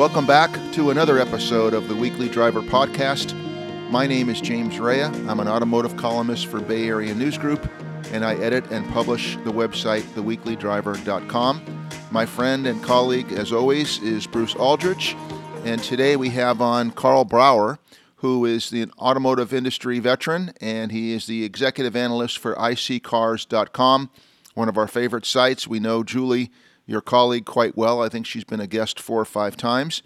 Welcome back to another episode of the Weekly Driver Podcast. My name is James Raia. I'm an automotive columnist for Bay Area News Group, and I edit and publish the website theweeklydriver.com. My friend and colleague, as always, is Bruce Aldrich, and today we have on Karl Brauer, who is the automotive industry veteran, and he is the executive analyst for iSeeCars.com, one of our favorite sites. We know Julie your colleague quite well. I think she's been a guest four or five times.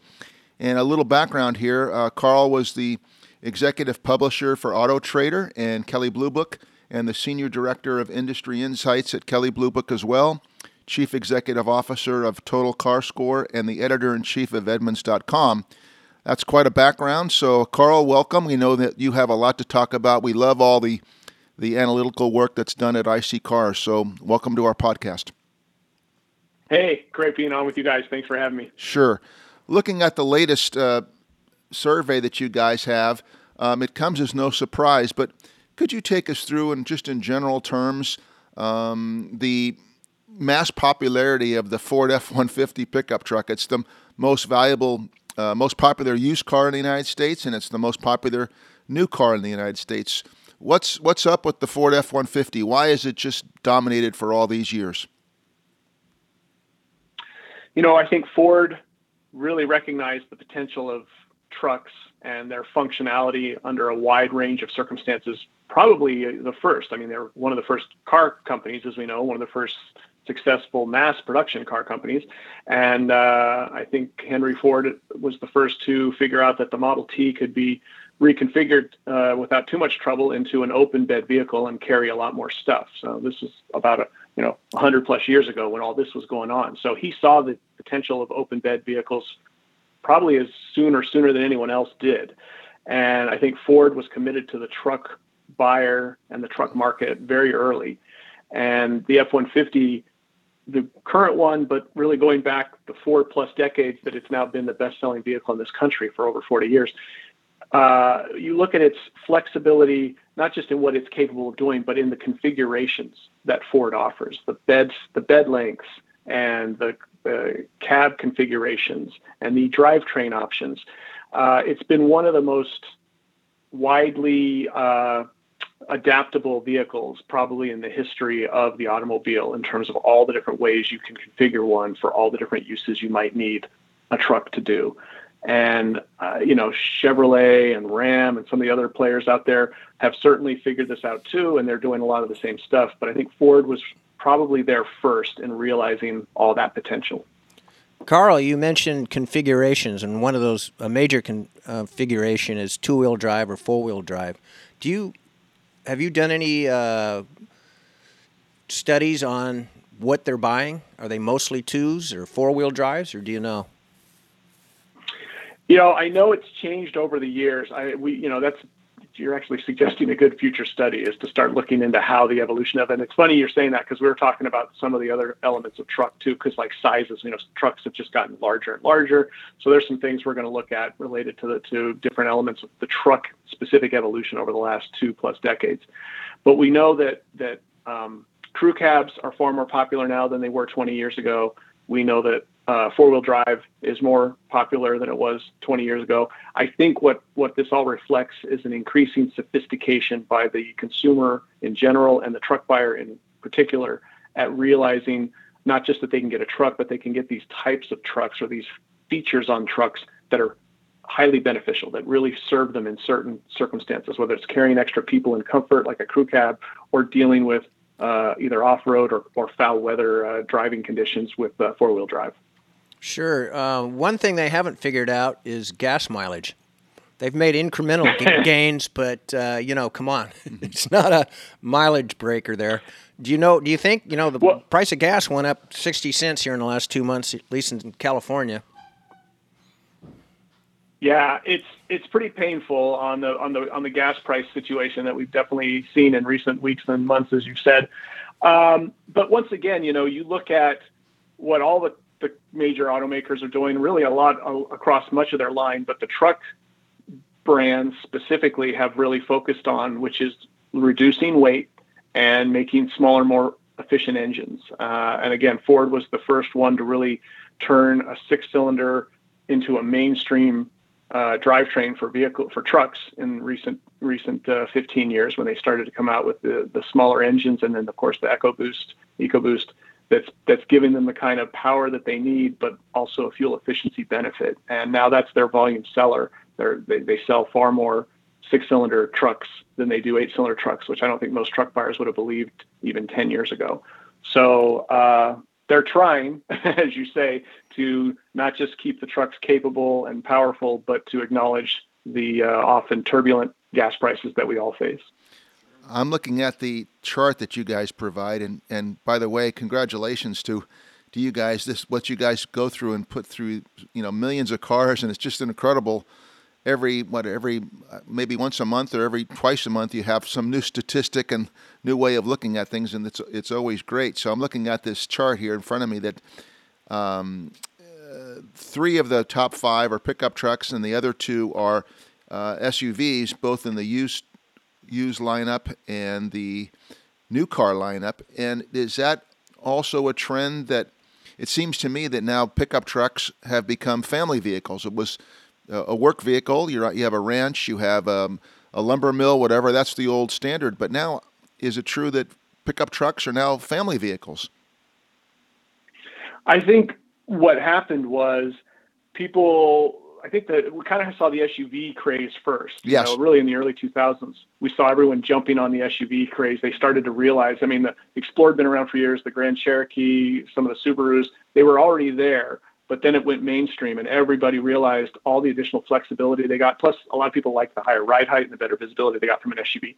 And a little background here uh, Karl was the executive publisher for Auto Trader and Kelley Blue Book, and the senior director of industry insights at Kelley Blue Book as well, chief executive officer of Total Car Score, and the editor in chief of Edmunds.com. That's quite a background. So, Karl, welcome. We know that you have a lot to talk about. We love all the the analytical work that's done at iSeeCars. So, welcome to our podcast. Hey, great being on with you guys. Thanks for having me. Sure. Looking at the latest uh, survey that you guys have, um, it comes as no surprise, but could you take us through, and just in general terms, um, the mass popularity of the Ford F 150 pickup truck? It's the most valuable, uh, most popular used car in the United States, and it's the most popular new car in the United States. What's, what's up with the Ford F 150? Why is it just dominated for all these years? You know, I think Ford really recognized the potential of trucks and their functionality under a wide range of circumstances. Probably the first. I mean, they're one of the first car companies, as we know, one of the first successful mass production car companies. And uh, I think Henry Ford was the first to figure out that the Model T could be reconfigured uh, without too much trouble into an open bed vehicle and carry a lot more stuff. So this is about a you know 100 plus years ago when all this was going on. So he saw the potential of open bed vehicles probably as soon or sooner than anyone else did. And I think Ford was committed to the truck buyer and the truck market very early. And the F 150, the current one, but really going back the four plus decades that it's now been the best selling vehicle in this country for over 40 years, uh, you look at its flexibility, not just in what it's capable of doing, but in the configurations that Ford offers, the beds, the bed lengths, and the, the cab configurations, and the drivetrain options. Uh, it's been one of the most widely uh, adaptable vehicles probably in the history of the automobile in terms of all the different ways you can configure one for all the different uses you might need a truck to do. And, uh, you know, Chevrolet and Ram and some of the other players out there have certainly figured this out too, and they're doing a lot of the same stuff. But I think Ford was probably there first in realizing all that potential. Karl, you mentioned configurations, and one of those, a major uh, configuration is two wheel drive or four wheel drive. Do you have you done any uh, studies on what they're buying? Are they mostly twos or four wheel drives, or do you know? You know, I know it's changed over the years. I we you know that's you're actually suggesting a good future study is to start looking into how the evolution of it. And it's funny you're saying that because we were talking about some of the other elements of truck too, because like sizes, you know, trucks have just gotten larger and larger. So there's some things we're going to look at related to the to different elements of the truck specific evolution over the last two plus decades. But we know that that um, crew cabs are far more popular now than they were 20 years ago. We know that uh, four-wheel drive is more popular than it was 20 years ago. I think what what this all reflects is an increasing sophistication by the consumer in general and the truck buyer in particular at realizing not just that they can get a truck, but they can get these types of trucks or these features on trucks that are highly beneficial that really serve them in certain circumstances, whether it's carrying extra people in comfort like a crew cab or dealing with uh, either off-road or, or foul weather uh, driving conditions with uh, four-wheel drive. Sure. Uh, one thing they haven't figured out is gas mileage. They've made incremental g- gains, but uh, you know, come on, it's not a mileage breaker there. Do you know? Do you think you know the well, price of gas went up sixty cents here in the last two months, at least in California? Yeah, it's it's pretty painful on the on the on the gas price situation that we've definitely seen in recent weeks and months, as you've said. Um, but once again, you know, you look at what all the the major automakers are doing really a lot across much of their line, but the truck brands specifically have really focused on, which is reducing weight and making smaller, more efficient engines. Uh, and again, Ford was the first one to really turn a six-cylinder into a mainstream uh, drivetrain for vehicle for trucks in recent recent uh, 15 years when they started to come out with the the smaller engines and then of course the EcoBoost EcoBoost that's that's giving them the kind of power that they need but also a fuel efficiency benefit. And now that's their volume seller. They're, they they sell far more six cylinder trucks than they do eight cylinder trucks which I don't think most truck buyers would have believed even 10 years ago. So uh, they're trying, as you say, to not just keep the trucks capable and powerful, but to acknowledge the uh, often turbulent gas prices that we all face. I'm looking at the chart that you guys provide, and, and by the way, congratulations to to you guys. This what you guys go through and put through, you know, millions of cars, and it's just incredible. Every what every maybe once a month or every twice a month, you have some new statistic and new way of looking at things, and it's it's always great. So I'm looking at this chart here in front of me that um, uh, three of the top five are pickup trucks, and the other two are uh, SUVs, both in the used used lineup and the new car lineup. And is that also a trend that it seems to me that now pickup trucks have become family vehicles? It was a work vehicle. You're, you have a ranch, you have um, a lumber mill, whatever. That's the old standard. But now is it true that pickup trucks are now family vehicles? I think what happened was people. I think that we kind of saw the SUV craze first. Yes. You know, really in the early 2000s, we saw everyone jumping on the SUV craze. They started to realize. I mean, the Explorer had been around for years. The Grand Cherokee, some of the Subarus, they were already there but then it went mainstream and everybody realized all the additional flexibility they got. Plus, a lot of people liked the higher ride height and the better visibility they got from an SUV.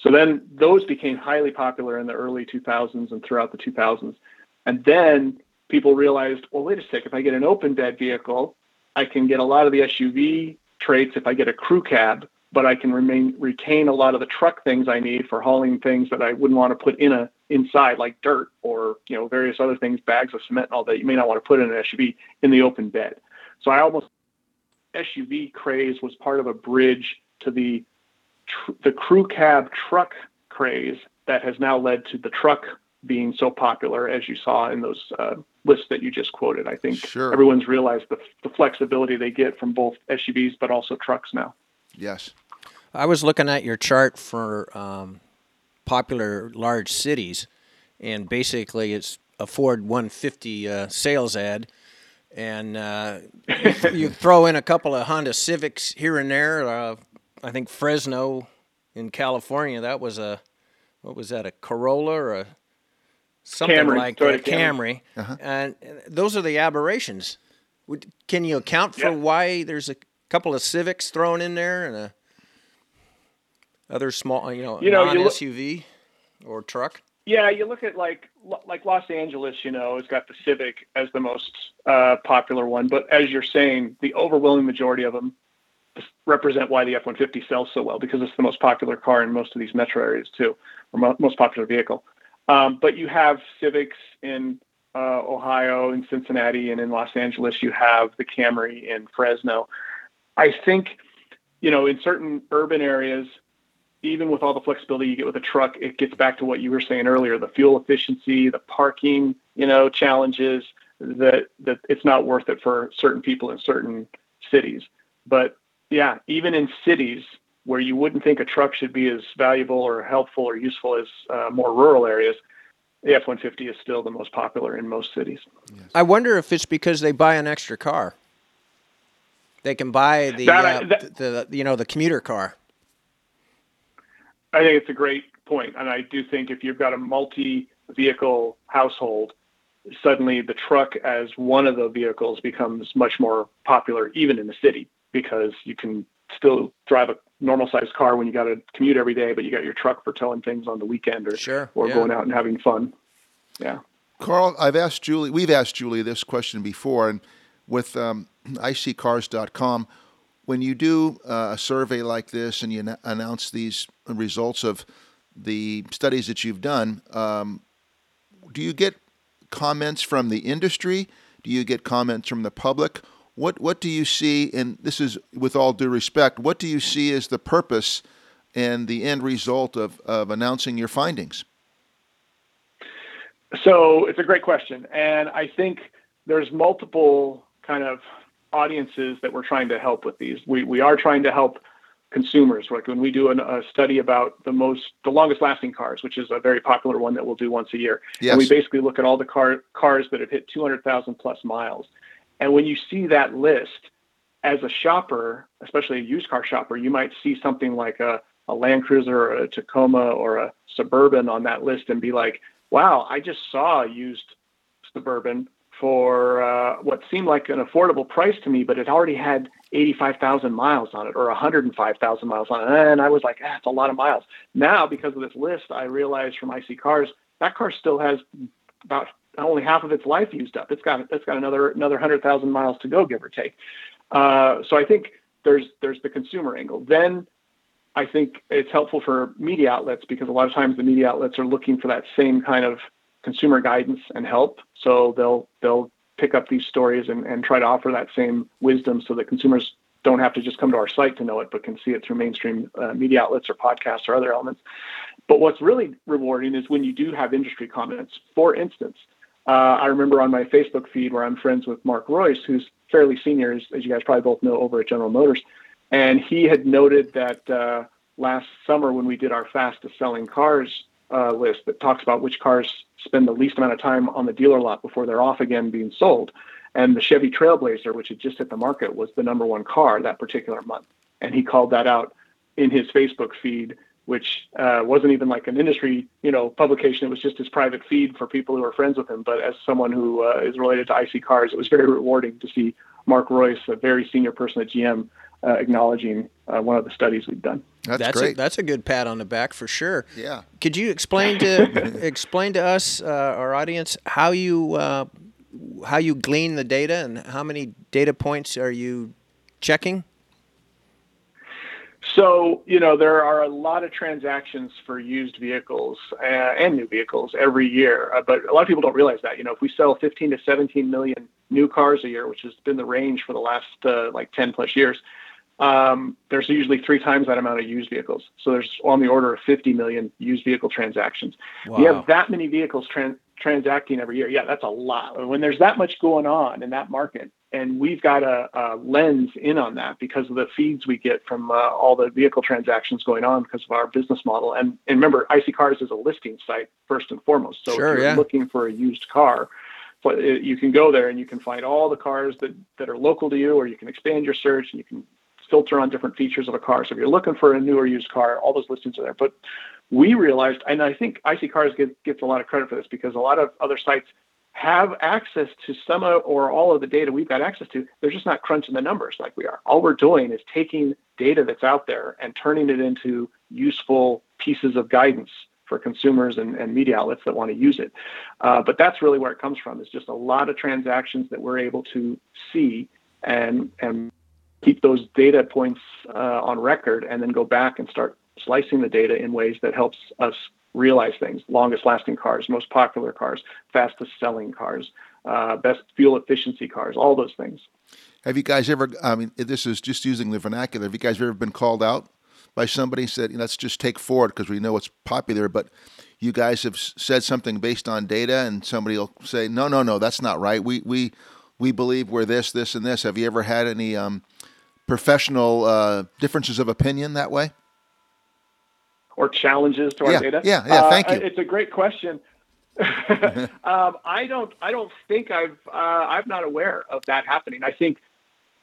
So then those became highly popular in the early 2000s and throughout the 2000s. And then people realized, well, wait a sec, if I get an open bed vehicle, I can get a lot of the SUV traits if I get a crew cab but I can remain retain a lot of the truck things I need for hauling things that I wouldn't want to put in a inside like dirt or you know various other things, bags of cement and all that you may not want to put in an SUV in the open bed. So I almost SUV craze was part of a bridge to the tr- the crew cab truck craze that has now led to the truck being so popular as you saw in those uh, lists that you just quoted. I think sure. everyone's realized the, the flexibility they get from both SUVs but also trucks now. Yes. I was looking at your chart for um, popular large cities, and basically it's a Ford 150 uh, sales ad, and uh, you, you, throw in a couple of Honda Civics here and there. Uh, I think Fresno in California that was a what was that a Corolla or a something Camry. like Toyota that Camry, Uh-huh. and those are the aberrations. Can you account for Yeah. why there's a couple of Civics thrown in there and a other small, you know, You know, you non look- SUV or truck? Yeah, you look at like like Los Angeles, you know, it's got the Civic as the most uh, popular one. But as you're saying, the overwhelming majority of them represent why the F-150 sells so well because it's the most popular car in most of these metro areas too, or mo- most popular vehicle. Um, but you have Civics in uh, Ohio, in Cincinnati, and in Los Angeles. You have the Camry in Fresno. I think, you know, in certain urban areas, even with all the flexibility you get with a truck, it gets back to what you were saying earlier: the fuel efficiency, the parking, you know, challenges. That that it's not worth it for certain people in certain cities. But yeah, even in cities where you wouldn't think a truck should be as valuable or helpful or useful as uh, more rural areas, the F-150 is still the most popular in most cities. I wonder if it's because they buy an extra car. They can buy the, That uh, that- the you know the commuter car. I think it's a great point, and I do think if you've got a multi-vehicle household, suddenly the truck as one of the vehicles becomes much more popular, even in the city, because you can still drive a normal-sized car when you got to commute every day, but you got your truck for towing things on the weekend or Sure, or yeah. going out and having fun. Yeah. Karl, I've asked Julie, we've asked Julie this question before, and with um, iSeeCars.com, when you do uh, a survey like this and you an- announce these results of the studies that you've done, um, do you get comments from the industry? Do you get comments from the public? What What do you see? And this is with all due respect. What do you see as the purpose and the end result of, of announcing your findings? So it's a great question, and I think there's multiple kind of audiences that we're trying to help with these. We we are trying to help consumers. Like when we do an, a study about the most, the longest lasting cars, which is a very popular one that we'll do once a year. Yes. And we basically look at all the car cars that have hit 200,000 plus miles. And when you see that list, as a shopper, especially a used car shopper, you might see something like a, a Land Cruiser or a Tacoma or a Suburban on that list and be like, wow, I just saw a used Suburban for uh, what seemed like an affordable price to me, but it already had 85,000 miles on it or 105,000 miles on it. And I was like, ah, that's a lot of miles. Now, because of this list, I realized from iSeeCars, that car still has about only half of its life used up. It's got it's got another another 100,000 miles to go, give or take. Uh, so I think there's there's the consumer angle. Then I think it's helpful for media outlets because a lot of times the media outlets are looking for that same kind of consumer guidance and help. So they'll they'll pick up these stories and, and try to offer that same wisdom so that consumers don't have to just come to our site to know it, but can see it through mainstream uh, media outlets or podcasts or other elements. But what's really rewarding is when you do have industry comments. For instance, uh, I remember on my Facebook feed where I'm friends with Mark Reuss, who's fairly senior, as, as you guys probably both know, over at General Motors. And he had noted that uh, last summer when we did our fastest selling cars uh, list that talks about which cars spend the least amount of time on the dealer lot before they're off again being sold. And the Chevy Trailblazer, which had just hit the market, was the number one car that particular month. And he called that out in his Facebook feed, which uh, wasn't even like an industry, you know, publication. It was just his private feed for people who are friends with him. But as someone who uh, is related to iSeeCars, it was very rewarding to see Mark Reuss, a very senior person at GM, uh, acknowledging uh, one of the studies we've done. That's, that's great. A, that's a good pat on the back for sure. Yeah. Could you explain to explain to us, uh, our audience, how you uh, how you glean the data and how many data points are you checking? So, you know, there are a lot of transactions for used vehicles uh, and new vehicles every year, uh, but a lot of people don't realize that. You know, if we sell 15 to 17 million new cars a year, which has been the range for the last uh, like 10 plus years, um, there's usually three times that amount of used vehicles. So there's on the order of 50 million used vehicle transactions. Wow. You have that many vehicles trans- transacting every year. Yeah, that's a lot. When there's that much going on in that market, and we've got a, a lens in on that because of the feeds we get from uh, all the vehicle transactions going on because of our business model. And, and remember, iSeeCars is a listing site first and foremost. So Sure, if you're yeah. looking for a used car, you can go there and you can find all the cars that, that are local to you, or you can expand your search and you can filter on different features of a car. So if you're looking for a new or used car, all those listings are there. But we realized, and I think iSeeCars gets, gets a lot of credit for this because a lot of other sites have access to some or all of the data we've got access to. They're just not crunching the numbers like we are. All we're doing is taking data that's out there and turning it into useful pieces of guidance for consumers and, and media outlets that want to use it. Uh, but that's really where it comes from. It's just a lot of transactions that we're able to see and and keep those data points uh, on record and then go back and start slicing the data in ways that helps us realize things longest lasting cars most popular cars fastest selling cars uh, best fuel efficiency cars all those things Have you guys ever? I mean, this is just using the vernacular. Have you guys ever been called out by somebody said, "Let's just take Ford because we know it's popular," but you guys have said something based on data, and somebody will say, "No, no, no, that's not right. We we we believe we're this, this, and this." Have you ever had any um, professional uh, differences of opinion that way? Or challenges to our Yeah, data yeah, yeah, Uh, thank you. it's a great question um, I don't. I don't think I've. Uh, I'm not aware of that happening. I think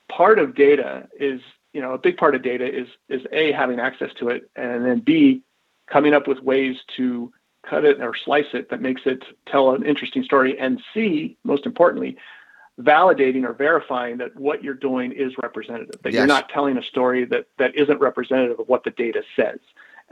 part of data is, you know, a big part of data is is a having access to it, and then b coming up with ways to cut it or slice it that makes it tell an interesting story, and c most importantly, validating or verifying that what you're doing is representative. That Yes. you're not telling a story that that isn't representative of what the data says.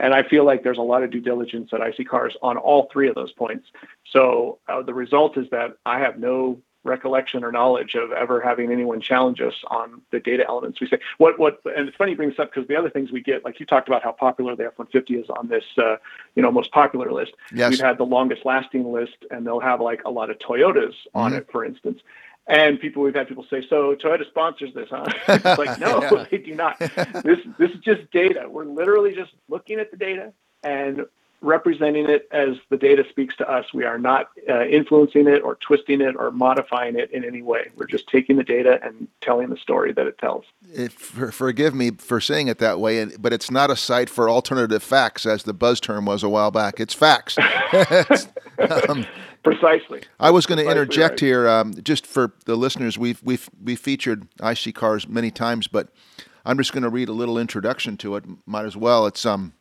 And I feel like there's a lot of due diligence at iSeeCars on all three of those points. So uh, the result is that I have no recollection or knowledge of ever having anyone challenge us on the data elements we say. What what and it's funny you bring this up because the other things we get, like you talked about how popular the F-150 is on this, uh, you know, most popular list. Yes. We've had the longest lasting list, and they'll have like a lot of Toyotas on Mhm. it, for instance. And people, we've had people say, "So Toyota sponsors this, huh?" it's like, no, Yeah. they do not. This this is just data. We're literally just looking at the data and representing it as the data speaks to us. We are not uh, influencing it or twisting it or modifying it in any way. We're just taking the data and telling the story that it tells. If, for, forgive me for saying it that way, but it's not a site for alternative facts, as the buzz term was a while back. It's facts. um, Precisely. I was going to interject right. here, um, just for the listeners. We've we've we featured iSeeCars many times, but I'm just going to read a little introduction to it. Might as well. It's um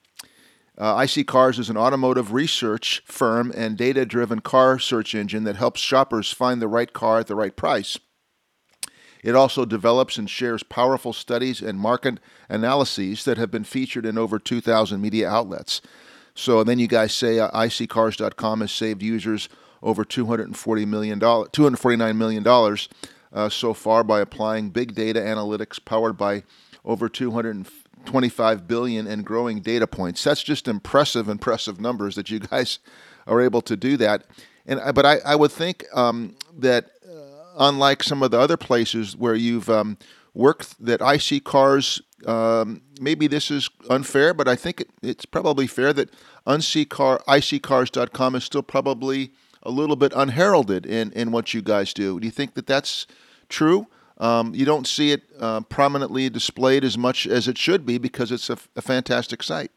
uh, iSeeCars is an automotive research firm and data driven car search engine that helps shoppers find the right car at the right price. It also develops and shares powerful studies and market analyses that have been featured in over 2,000 media outlets. So then you guys say uh, iSeeCars.com has saved users over $240 million, $249 million uh, so far by applying big data analytics powered by over 250 25 billion and growing data points. That's just impressive, impressive numbers that you guys are able to do that. And but I, I would think um, that uh, unlike some of the other places where you've um, worked, that iSeeCars um, maybe this is unfair, but I think it, it's probably fair that car, iSeeCars.com is still probably a little bit unheralded in, in what you guys do. Do you think that that's true? Um, you don't see it uh, prominently displayed as much as it should be because it's a, a fantastic site.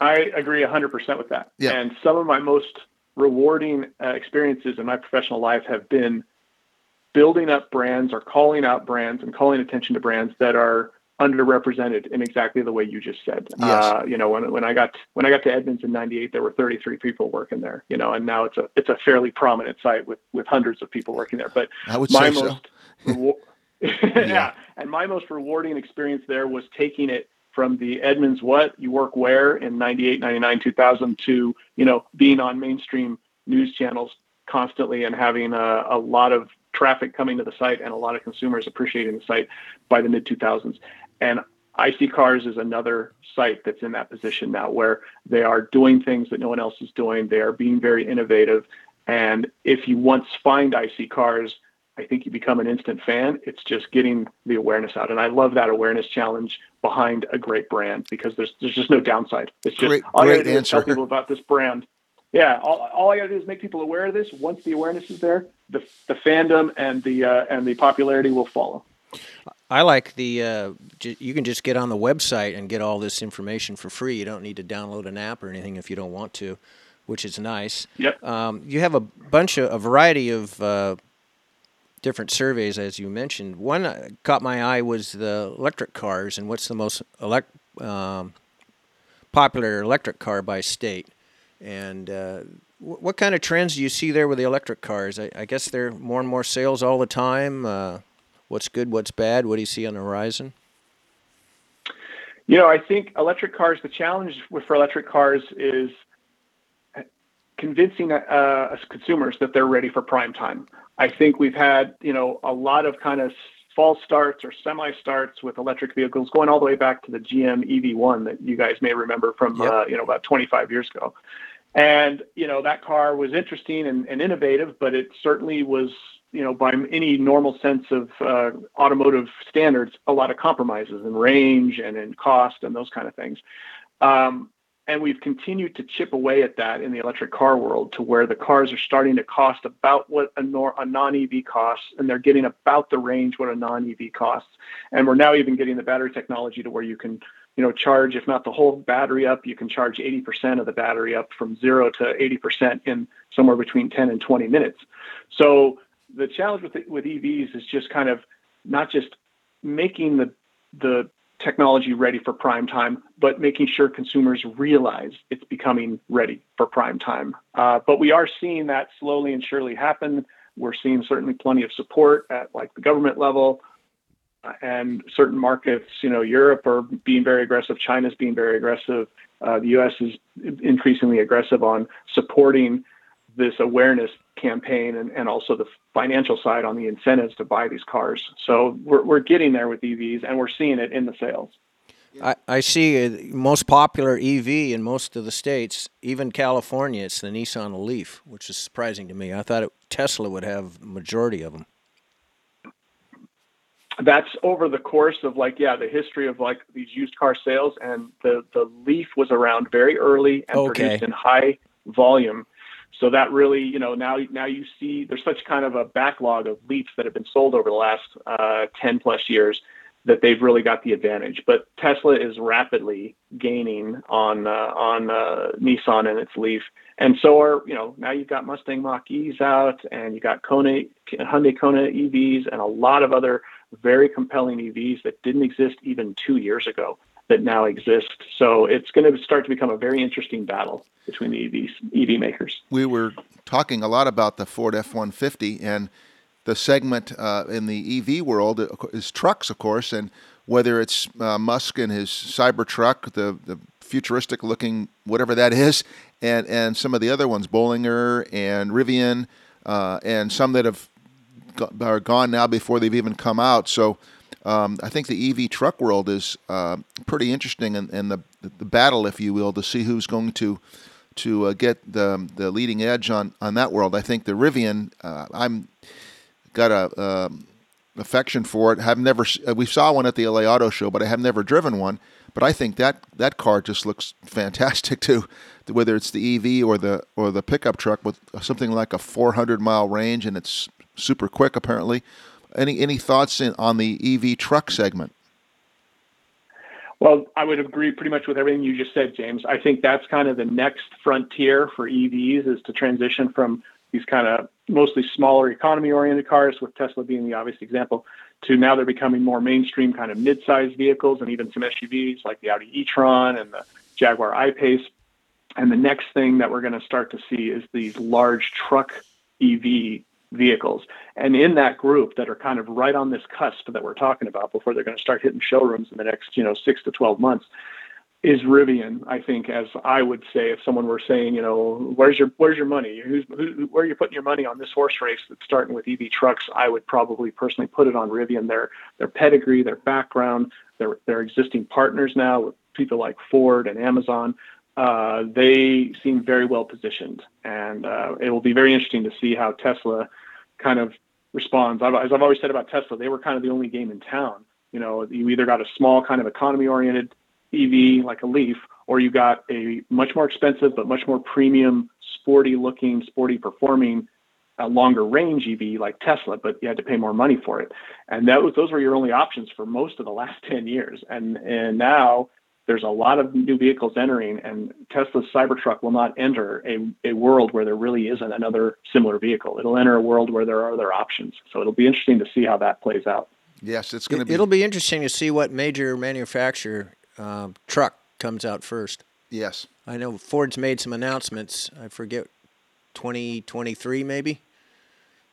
I agree 100% with that. Yeah. And some of my most rewarding uh, experiences in my professional life have been building up brands or calling out brands and calling attention to brands that are underrepresented in exactly the way you just said. Yes. Uh, you know, when when I got when I got to Edmunds in '98, there were 33 people working there. You know, and now it's a it's a fairly prominent site with with hundreds of people working there. But I would my say most, so. yeah. yeah, and my most rewarding experience there was taking it from the Edmunds what you work where in 98, 99, 2000 to you know being on mainstream news channels constantly and having a, a lot of traffic coming to the site and a lot of consumers appreciating the site by the mid 2000s. And iSeeCars is another site that's in that position now where they are doing things that no one else is doing. They are being very innovative. And if you once find iSeeCars, I think you become an instant fan. It's just getting the awareness out. And I love that awareness challenge behind a great brand because there's there's just no downside. It's just great, all great you answer. tell people about this brand. Yeah, all, all I got to do is make people aware of this. Once the awareness is there, the the fandom and the uh, and the popularity will follow. I like the uh, j- you can just get on the website and get all this information for free. You don't need to download an app or anything if you don't want to, which is nice. Yep. Um, you have a bunch of a variety of uh, different surveys, as you mentioned. One uh, caught my eye was the electric cars and what's the most elect, um, popular electric car by state. And uh, what kind of trends do you see there with the electric cars? I, I guess there are more and more sales all the time. What's good, what's bad? What do you see on the horizon? You know, I think electric cars. The challenge for electric cars is convincing uh, consumers that they're ready for prime time. I think we've had you know a lot of kind of false starts or semi starts with electric vehicles going all the way back to the GM EV1 that you guys may remember from yep. uh, you know about 25 years ago. And you know that car was interesting and, and innovative, but it certainly was you know by any normal sense of uh, automotive standards a lot of compromises in range and in cost and those kind of things. Um, and we've continued to chip away at that in the electric car world to where the cars are starting to cost about what a, nor- a non-EV costs, and they're getting about the range what a non-EV costs. And we're now even getting the battery technology to where you can you know, charge, if not the whole battery up, you can charge 80% of the battery up from zero to 80% in somewhere between 10 and 20 minutes. So the challenge with, with EVs is just kind of not just making the, the technology ready for prime time, but making sure consumers realize it's becoming ready for prime time. Uh, but we are seeing that slowly and surely happen. We're seeing certainly plenty of support at like the government level, and certain markets, you know, Europe are being very aggressive, China's being very aggressive, uh, the U.S. is increasingly aggressive on supporting this awareness campaign and, and also the financial side on the incentives to buy these cars. So we're, we're getting there with EVs and we're seeing it in the sales. I, I see most popular EV in most of the states, even California, it's the Nissan Leaf, which is surprising to me. I thought it, Tesla would have majority of them. that's over the course of like yeah the history of like these used car sales and the the leaf was around very early and Okay. produced in high volume so that really you know now now you see there's such kind of a backlog of leafs that have been sold over the last uh, 10 plus years that they've really got the advantage. But tesla is rapidly gaining on uh, on uh, nissan and its leaf. And so are you know now you've got mustang mach e's out and you got kona hyundai kona evs and a lot of other very compelling EVs that didn't exist even two years ago that now exist. So it's going to start to become a very interesting battle between the EVs, EV makers. we were talking a lot about the Ford F 150 and the segment uh, in the EV world is trucks, of course, and whether it's uh, Musk and his Cybertruck, the, the futuristic looking whatever that is, and, and some of the other ones, Bollinger and Rivian, uh, and some that have are gone now before they've even come out. So um, I think the EV truck world is uh, pretty interesting, and, and the the battle, if you will, to see who's going to to uh, get the the leading edge on on that world. I think the Rivian, uh, I'm got a um, affection for it. Have never uh, we saw one at the LA Auto Show, but I have never driven one. But I think that that car just looks fantastic too, whether it's the EV or the or the pickup truck with something like a 400 mile range and it's super quick apparently. Any any thoughts in, on the EV truck segment? Well, I would agree pretty much with everything you just said, James. I think that's kind of the next frontier for EVs is to transition from these kind of mostly smaller economy oriented cars, with Tesla being the obvious example, to now they're becoming more mainstream kind of mid-sized vehicles and even some SUVs like the Audi e-tron and the Jaguar I-Pace. And the next thing that we're going to start to see is these large truck EV vehicles. And in that group that are kind of right on this cusp that we're talking about before they're going to start hitting showrooms in the next, you know, six to 12 months is Rivian, I think, as I would say, if someone were saying, you know, where's your where's your money? Who's who, where are you putting your money on this horse race that's starting with EV trucks? I would probably personally put it on Rivian. Their their pedigree, their background, their their existing partners now with people like Ford and Amazon. Uh, they seem very well positioned, and uh, it will be very interesting to see how Tesla kind of responds. I've, as I've always said about Tesla, they were kind of the only game in town. You know, you either got a small kind of economy oriented EV like a Leaf, or you got a much more expensive but much more premium, sporty looking, sporty performing, uh, longer range EV like Tesla, but you had to pay more money for it. And that was those were your only options for most of the last 10 years. And and now there's a lot of new vehicles entering, and Tesla's Cybertruck will not enter a, a world where there really isn't another similar vehicle. It'll enter a world where there are other options. So it'll be interesting to see how that plays out. Yes, it's going to be. it'll be interesting to see what major manufacturer um, truck comes out first. yes. I know Ford's made some announcements. I forget, 2023 maybe.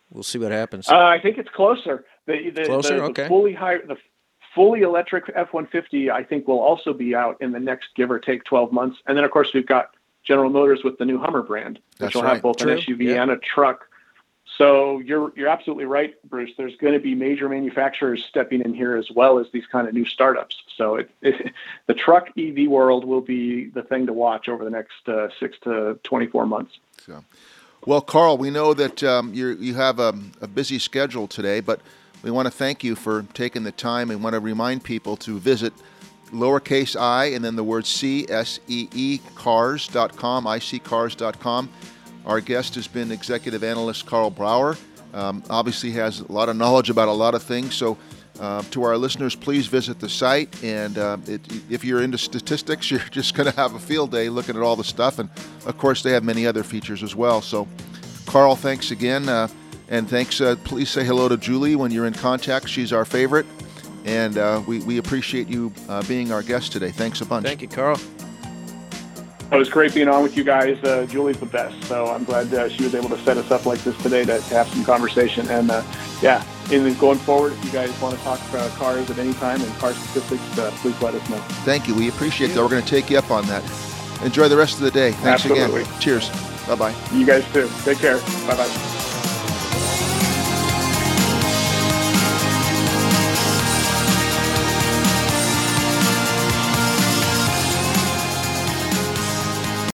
We'll see what happens. Uh, I think it's closer. The, the, Closer? the, the Okay. fully high, the fully electric F-150, I think, will also be out in the next give or take 12 months. And then, of course, we've got General Motors with the new Hummer brand, which That's will right. have both True. an SUV Yeah. and a truck. So you're you're absolutely right, Bruce. There's going to be major manufacturers stepping in here as well as these kind of new startups. So it, it, the truck EV world will be the thing to watch over the next uh, six to 24 months. So, well, Karl, we know that um, you you have a, a busy schedule today, but we want to thank you for taking the time and want to remind people to visit lowercase i and then the word C S E E cars.com, iseecars.com. Our guest has been executive analyst Karl Brauer. Um, obviously, has a lot of knowledge about a lot of things. So, uh, to our listeners, please visit the site. And uh, it, if you're into statistics, you're just going to have a field day looking at all the stuff. And of course, they have many other features as well. So, Karl, thanks again. Uh, and thanks. Uh, please say hello to Julie when you're in contact. She's our favorite. And uh, we, we appreciate you uh, being our guest today. Thanks a bunch. Thank you, Karl. It was great being on with you guys. Uh, Julie's the best, so I'm glad uh, she was able to set us up like this today to, to have some conversation. And uh, yeah, and going forward, if you guys want to talk uh, cars at any time and car statistics, uh, please let us know. Thank you. We appreciate that. We're going to take you up on that. Enjoy the rest of the day. Thanks Absolutely. again. Cheers. Bye bye. You guys too. Take care. Bye bye.